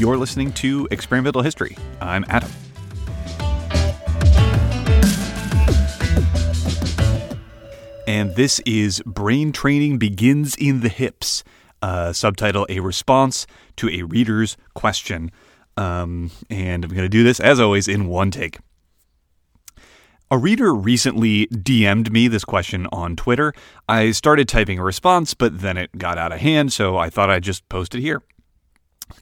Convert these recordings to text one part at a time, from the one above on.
You're listening to Experimental History. I'm Adam. And this is Brain Training Begins in the Hips, uh, subtitle A Response to a Reader's Question. Um, and I'm going to do this, as always, in one take. A reader recently DM'd me this question on Twitter. I started typing a response, but then it got out of hand, so I thought I'd just post it here.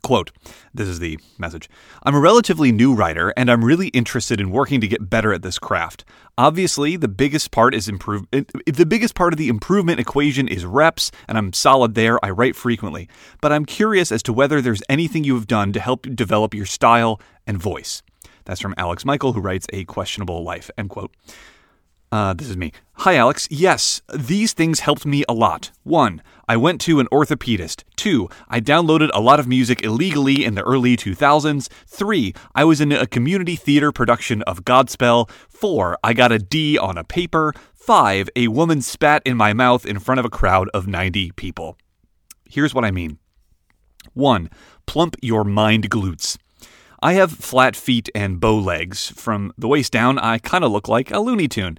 Quote, this is the message. I'm a relatively new writer and I'm really interested in working to get better at this craft. Obviously, the biggest part is improve the biggest part of the improvement equation is reps and I'm solid there. I write frequently. But I'm curious as to whether there's anything you have done to help develop your style and voice. That's from Alex Michael who writes A Questionable Life, end quote. Uh, this is me. Hi, Alex. Yes, these things helped me a lot. One, I went to an orthopedist. Two, I downloaded a lot of music illegally in the early 2000s. Three, I was in a community theater production of Godspell. Four, I got a D on a paper. Five, a woman spat in my mouth in front of a crowd of 90 people. Here's what I mean. One, plump your mind glutes. I have flat feet and bow legs. From the waist down, I kind of look like a Looney Tune.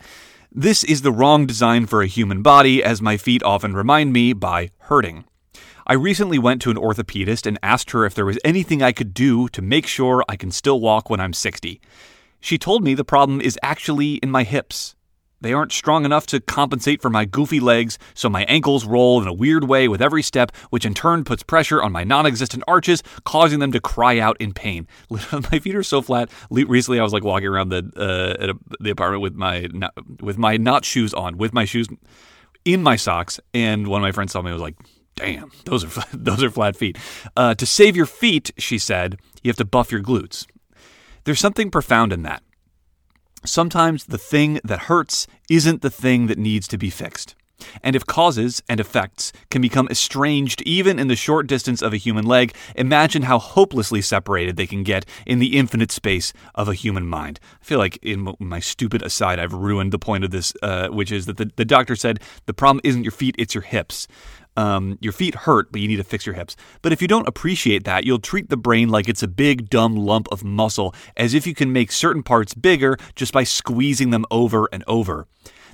This is the wrong design for a human body, as my feet often remind me by hurting. I recently went to an orthopedist and asked her if there was anything I could do to make sure I can still walk when I'm 60. She told me the problem is actually in my hips. They aren't strong enough to compensate for my goofy legs, so my ankles roll in a weird way with every step, which in turn puts pressure on my non existent arches, causing them to cry out in pain. my feet are so flat. Recently, I was like walking around the uh, the apartment with my with my not shoes on, with my shoes in my socks, and one of my friends saw me and was like, Damn, those are those are flat feet. Uh, to save your feet, she said, you have to buff your glutes. There's something profound in that. Sometimes the thing that hurts isn't the thing that needs to be fixed. And if causes and effects can become estranged even in the short distance of a human leg, imagine how hopelessly separated they can get in the infinite space of a human mind. I feel like in my stupid aside, I've ruined the point of this, uh, which is that the, the doctor said the problem isn't your feet, it's your hips. Um, your feet hurt, but you need to fix your hips. But if you don't appreciate that, you'll treat the brain like it's a big, dumb lump of muscle, as if you can make certain parts bigger just by squeezing them over and over.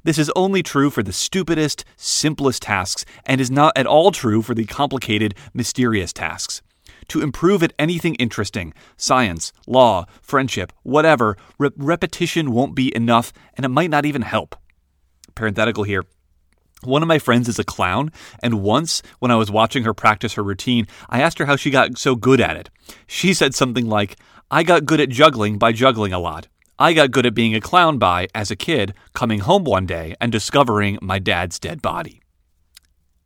This is only true for the stupidest, simplest tasks, and is not at all true for the complicated, mysterious tasks. To improve at anything interesting, science, law, friendship, whatever, re- repetition won't be enough, and it might not even help. Parenthetical here. One of my friends is a clown, and once when I was watching her practice her routine, I asked her how she got so good at it. She said something like, I got good at juggling by juggling a lot. I got good at being a clown by, as a kid, coming home one day and discovering my dad's dead body.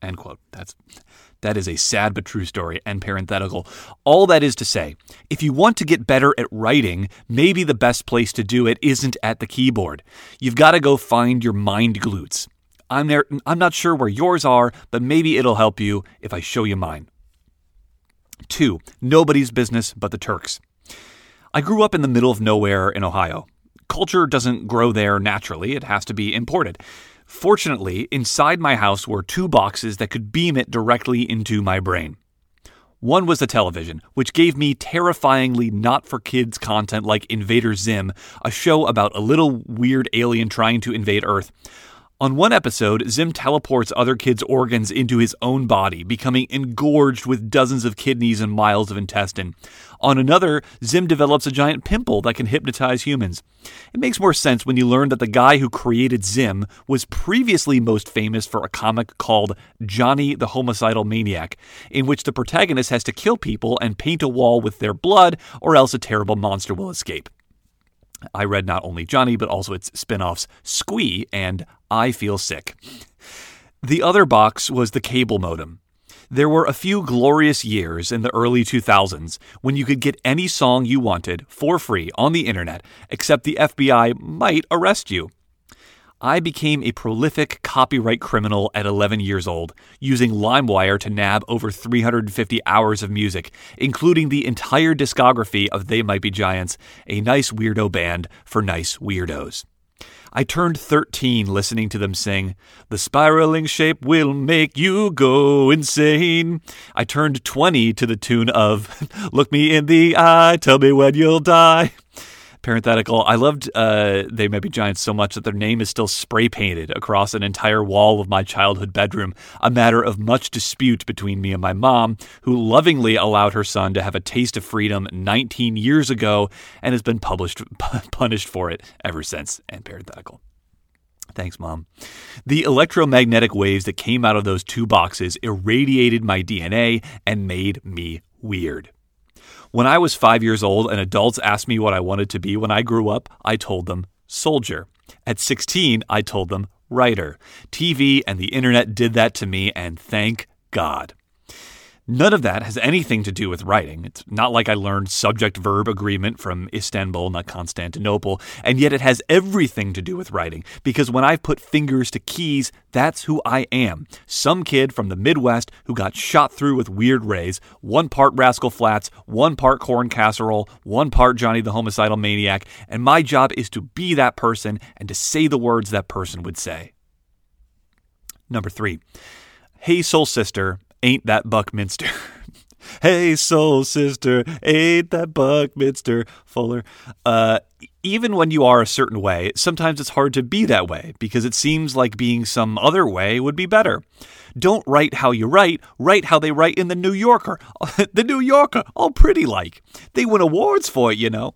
End quote. That's that is a sad but true story and parenthetical. All that is to say, if you want to get better at writing, maybe the best place to do it isn't at the keyboard. You've got to go find your mind glutes. I'm there I'm not sure where yours are, but maybe it'll help you if I show you mine. 2. Nobody's business but the Turks. I grew up in the middle of nowhere in Ohio. Culture doesn't grow there naturally, it has to be imported. Fortunately, inside my house were two boxes that could beam it directly into my brain. One was the television, which gave me terrifyingly not for kids content like Invader Zim, a show about a little weird alien trying to invade Earth. On one episode, Zim teleports other kids' organs into his own body, becoming engorged with dozens of kidneys and miles of intestine. On another, Zim develops a giant pimple that can hypnotize humans. It makes more sense when you learn that the guy who created Zim was previously most famous for a comic called Johnny the Homicidal Maniac, in which the protagonist has to kill people and paint a wall with their blood, or else a terrible monster will escape. I read not only Johnny, but also its spin offs Squee and I Feel Sick. The other box was the cable modem. There were a few glorious years in the early 2000s when you could get any song you wanted for free on the internet, except the FBI might arrest you. I became a prolific copyright criminal at 11 years old, using LimeWire to nab over 350 hours of music, including the entire discography of They Might Be Giants, a nice weirdo band for nice weirdos. I turned 13 listening to them sing, The spiraling shape will make you go insane. I turned 20 to the tune of, Look me in the eye, tell me when you'll die. Parenthetical, I loved uh, They Might Be Giants so much that their name is still spray painted across an entire wall of my childhood bedroom, a matter of much dispute between me and my mom, who lovingly allowed her son to have a taste of freedom 19 years ago and has been published, punished for it ever since. And parenthetical. Thanks, Mom. The electromagnetic waves that came out of those two boxes irradiated my DNA and made me weird. When I was five years old and adults asked me what I wanted to be when I grew up, I told them soldier. At 16, I told them writer. TV and the internet did that to me, and thank God. None of that has anything to do with writing. It's not like I learned subject verb agreement from Istanbul, not Constantinople, and yet it has everything to do with writing because when I've put fingers to keys, that's who I am. Some kid from the Midwest who got shot through with weird rays, one part Rascal Flatts, one part corn casserole, one part Johnny the homicidal maniac, and my job is to be that person and to say the words that person would say. Number three. Hey, soul sister, ain't that Buckminster? hey, soul sister, ain't that Buckminster Fuller? Uh, even when you are a certain way, sometimes it's hard to be that way because it seems like being some other way would be better. Don't write how you write, write how they write in the New Yorker. the New Yorker, all pretty like. They win awards for it, you know.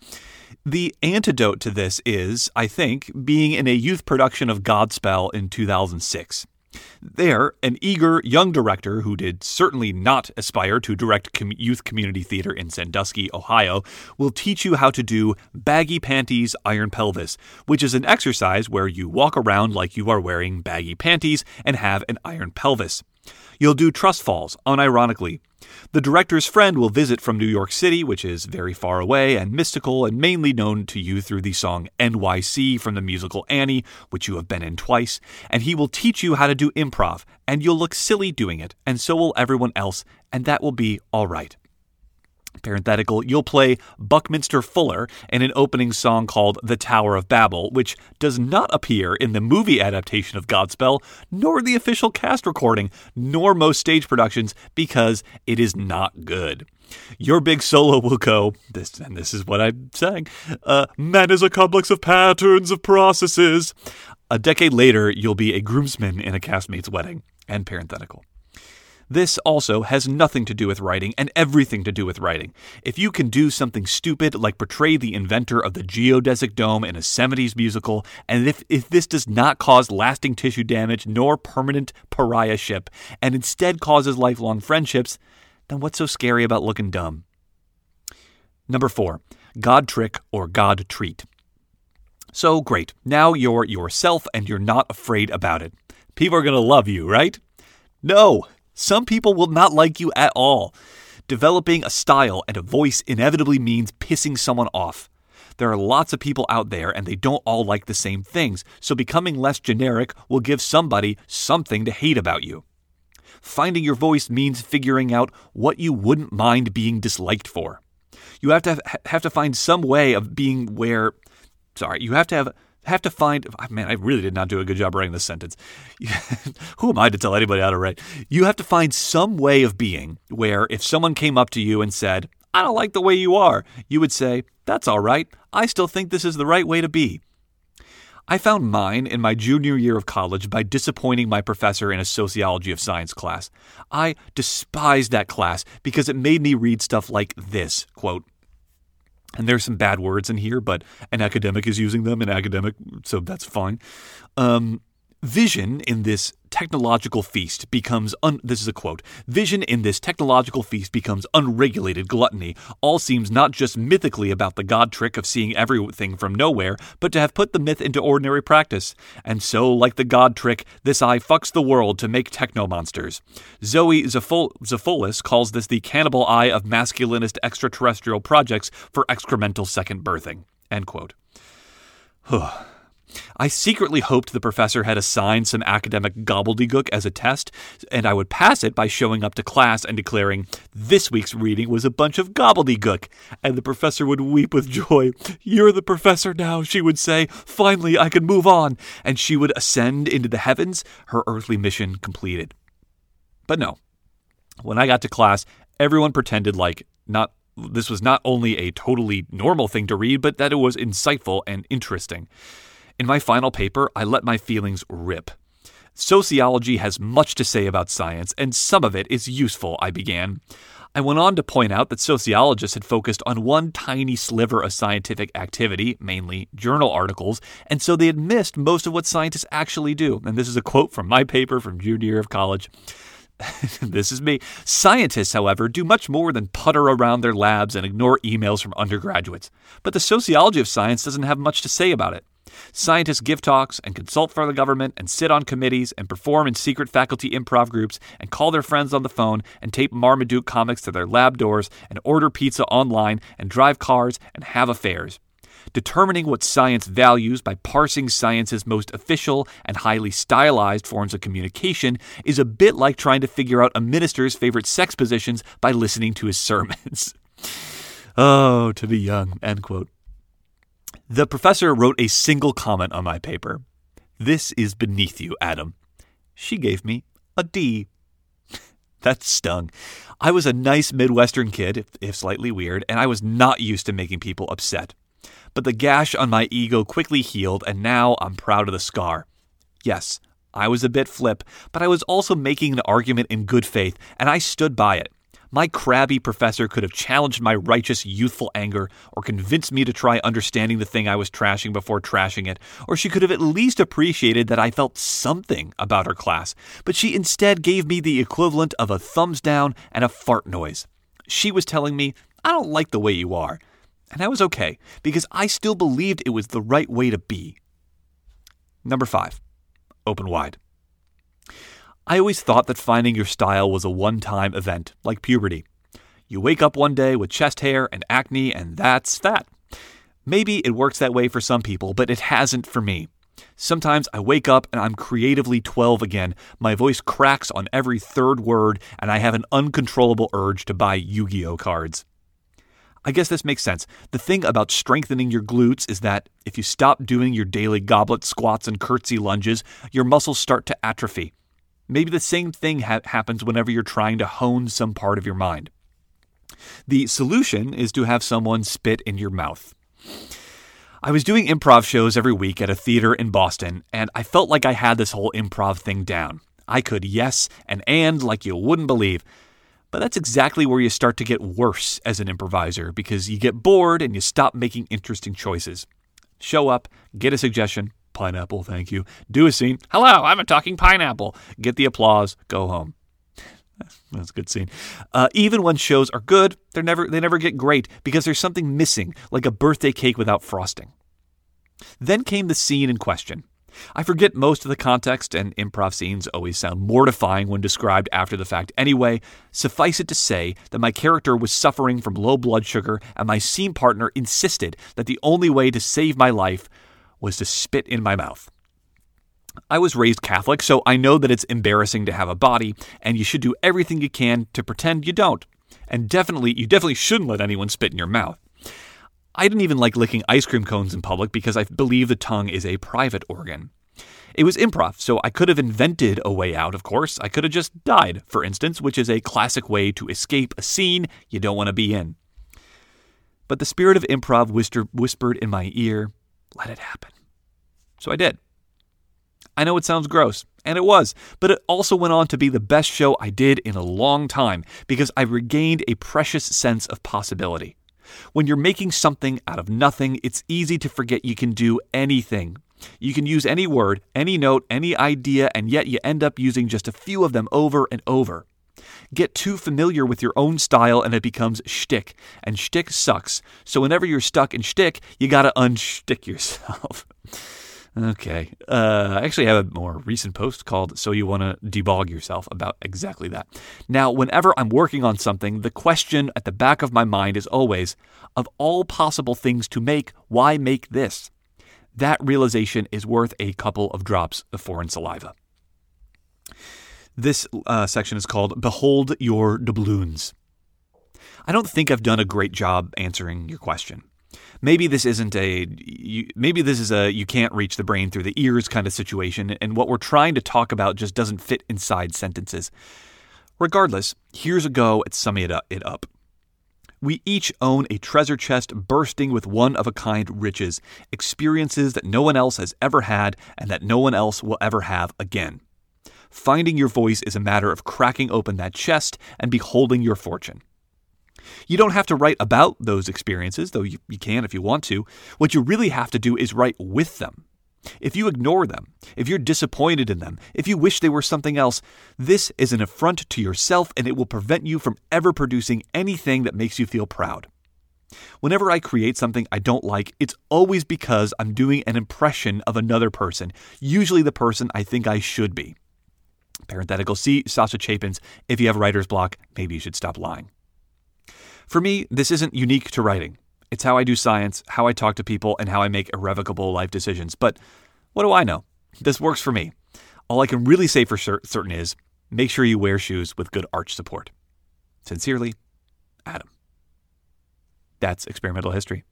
The antidote to this is, I think, being in a youth production of Godspell in 2006. There, an eager young director who did certainly not aspire to direct com- youth community theater in Sandusky, Ohio, will teach you how to do baggy panties, iron pelvis, which is an exercise where you walk around like you are wearing baggy panties and have an iron pelvis. You'll do trust falls, unironically. The director's friend will visit from New York City, which is very far away and mystical and mainly known to you through the song NYC from the musical Annie, which you have been in twice, and he will teach you how to do improv, and you'll look silly doing it, and so will everyone else, and that will be all right. Parenthetical, you'll play Buckminster Fuller in an opening song called The Tower of Babel, which does not appear in the movie adaptation of Godspell, nor the official cast recording, nor most stage productions, because it is not good. Your big solo will go, this, and this is what I'm saying uh, man is a complex of patterns of processes. A decade later, you'll be a groomsman in a castmate's wedding. And parenthetical. This also has nothing to do with writing and everything to do with writing. If you can do something stupid like portray the inventor of the geodesic dome in a 70s musical, and if, if this does not cause lasting tissue damage nor permanent pariahship, and instead causes lifelong friendships, then what's so scary about looking dumb? Number four, God trick or God treat. So great, now you're yourself and you're not afraid about it. People are going to love you, right? No, some people will not like you at all. Developing a style and a voice inevitably means pissing someone off. There are lots of people out there and they don't all like the same things, so becoming less generic will give somebody something to hate about you. Finding your voice means figuring out what you wouldn't mind being disliked for. You have to have, have to find some way of being where sorry, you have to have have to find ah, man i really did not do a good job writing this sentence. Who am i to tell anybody how to write? You have to find some way of being where if someone came up to you and said i don't like the way you are you would say that's all right. I still think this is the right way to be. I found mine in my junior year of college by disappointing my professor in a sociology of science class. I despised that class because it made me read stuff like this quote, and there's some bad words in here, but an academic is using them, an academic, so that's fine. Um, vision in this technological feast becomes un- this is a quote vision in this technological feast becomes unregulated gluttony. All seems not just mythically about the god trick of seeing everything from nowhere but to have put the myth into ordinary practice. And so like the god trick this eye fucks the world to make techno monsters zoe Sofoulis calls this the cannibal eye of masculinist extraterrestrial projects for excremental second birthing. End quote I secretly hoped the professor had assigned some academic gobbledygook as a test, and I would pass it by showing up to class and declaring, This week's reading was a bunch of gobbledygook. And the professor would weep with joy. You're the professor now, she would say. Finally, I can move on. And she would ascend into the heavens, her earthly mission completed. But no. When I got to class, everyone pretended like not this was not only a totally normal thing to read, but that it was insightful and interesting. In my final paper, I let my feelings rip. Sociology has much to say about science, and some of it is useful, I began. I went on to point out that sociologists had focused on one tiny sliver of scientific activity, mainly journal articles, and so they had missed most of what scientists actually do. And this is a quote from my paper from junior year of college. this is me. Scientists, however, do much more than putter around their labs and ignore emails from undergraduates. But the sociology of science doesn't have much to say about it. Scientists give talks and consult for the government and sit on committees and perform in secret faculty improv groups and call their friends on the phone and tape Marmaduke comics to their lab doors and order pizza online and drive cars and have affairs. Determining what science values by parsing science's most official and highly stylized forms of communication is a bit like trying to figure out a minister's favorite sex positions by listening to his sermons. oh, to be young, end quote. The professor wrote a single comment on my paper. This is beneath you, Adam. She gave me a D. that stung. I was a nice Midwestern kid, if, if, slightly weird, and I was not used to making people upset. But the gash on my ego quickly healed, and now I'm proud of the scar. Yes, I was a bit flip, but I was also making an argument in good faith, and I stood by it. My crabby professor could have challenged my righteous youthful anger, or convinced me to try understanding the thing I was trashing before trashing it, or she could have at least appreciated that I felt something about her class, but she instead gave me the equivalent of a thumbs down and a fart noise. She was telling me, I don't like the way you are. And I was okay, because I still believed it was the right way to be. Number five, open wide. I always thought that finding your style was a one time event, like puberty. You wake up one day with chest hair and acne, and that's that. Maybe it works that way for some people, but it hasn't for me. Sometimes I wake up and I'm creatively 12 again. My voice cracks on every third word, and I have an uncontrollable urge to buy Yu Gi Oh cards. I guess this makes sense. The thing about strengthening your glutes is that if you stop doing your daily goblet squats and curtsy lunges, your muscles start to atrophy. Maybe the same thing ha- happens whenever you're trying to hone some part of your mind. The solution is to have someone spit in your mouth. I was doing improv shows every week at a theater in Boston, and I felt like I had this whole improv thing down. I could yes and and like you wouldn't believe. But that's exactly where you start to get worse as an improviser because you get bored and you stop making interesting choices. Show up, get a suggestion, Pineapple, thank you. Do a scene. Hello, I'm a talking pineapple. Get the applause. Go home. That's a good scene. Uh, even when shows are good, they're never they never get great because there's something missing, like a birthday cake without frosting. Then came the scene in question. I forget most of the context, and improv scenes always sound mortifying when described after the fact anyway. Suffice it to say that my character was suffering from low blood sugar, and my scene partner insisted that the only way to save my life was to spit in my mouth. I was raised Catholic, so I know that it's embarrassing to have a body, and you should do everything you can to pretend you don't. And definitely, you definitely shouldn't let anyone spit in your mouth. I didn't even like licking ice cream cones in public because I believe the tongue is a private organ. It was improv, so I could have invented a way out, of course. I could have just died, for instance, which is a classic way to escape a scene you don't want to be in. But the spirit of improv whispered in my ear, let it happen. So I did. I know it sounds gross, and it was, but it also went on to be the best show I did in a long time because I regained a precious sense of possibility. When you're making something out of nothing, it's easy to forget you can do anything. You can use any word, any note, any idea, and yet you end up using just a few of them over and over. Get too familiar with your own style and it becomes shtick, and shtick sucks. So whenever you're stuck in shtick, you gotta unshtick yourself. okay. Uh, I actually have a more recent post called So You Wanna Debog Yourself about exactly that. Now, whenever I'm working on something, the question at the back of my mind is always of all possible things to make, why make this? that realization is worth a couple of drops of foreign saliva. This uh, section is called Behold Your Doubloons. I don't think I've done a great job answering your question. Maybe this isn't a you, maybe this is a you can't reach the brain through the ears kind of situation and what we're trying to talk about just doesn't fit inside sentences. Regardless, here's a go at summing it up. It up. We each own a treasure chest bursting with one of a kind riches, experiences that no one else has ever had and that no one else will ever have again. Finding your voice is a matter of cracking open that chest and beholding your fortune. You don't have to write about those experiences, though you, you can if you want to. What you really have to do is write with them. If you ignore them, if you're disappointed in them, if you wish they were something else, this is an affront to yourself and it will prevent you from ever producing anything that makes you feel proud. Whenever I create something I don't like, it's always because I'm doing an impression of another person, usually the person I think I should be. Parenthetical See Sasha Chapin's If you have writer's block, maybe you should stop lying. For me, this isn't unique to writing. It's how I do science, how I talk to people, and how I make irrevocable life decisions. But what do I know? This works for me. All I can really say for certain is make sure you wear shoes with good arch support. Sincerely, Adam. That's experimental history.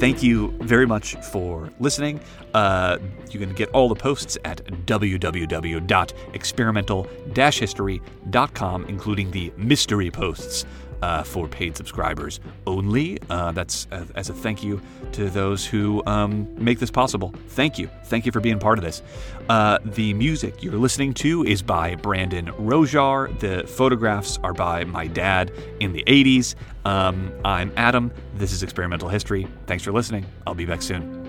Thank you very much for listening. Uh, you can get all the posts at www.experimental-history.com, including the mystery posts uh, for paid subscribers only. Uh, that's as a thank you to those who um, make this possible. Thank you. Thank you for being part of this. Uh, the music you're listening to is by Brandon Rosiar. The photographs are by my dad in the 80s. Um, I'm Adam. This is Experimental History. Thanks for listening. I'll be back soon.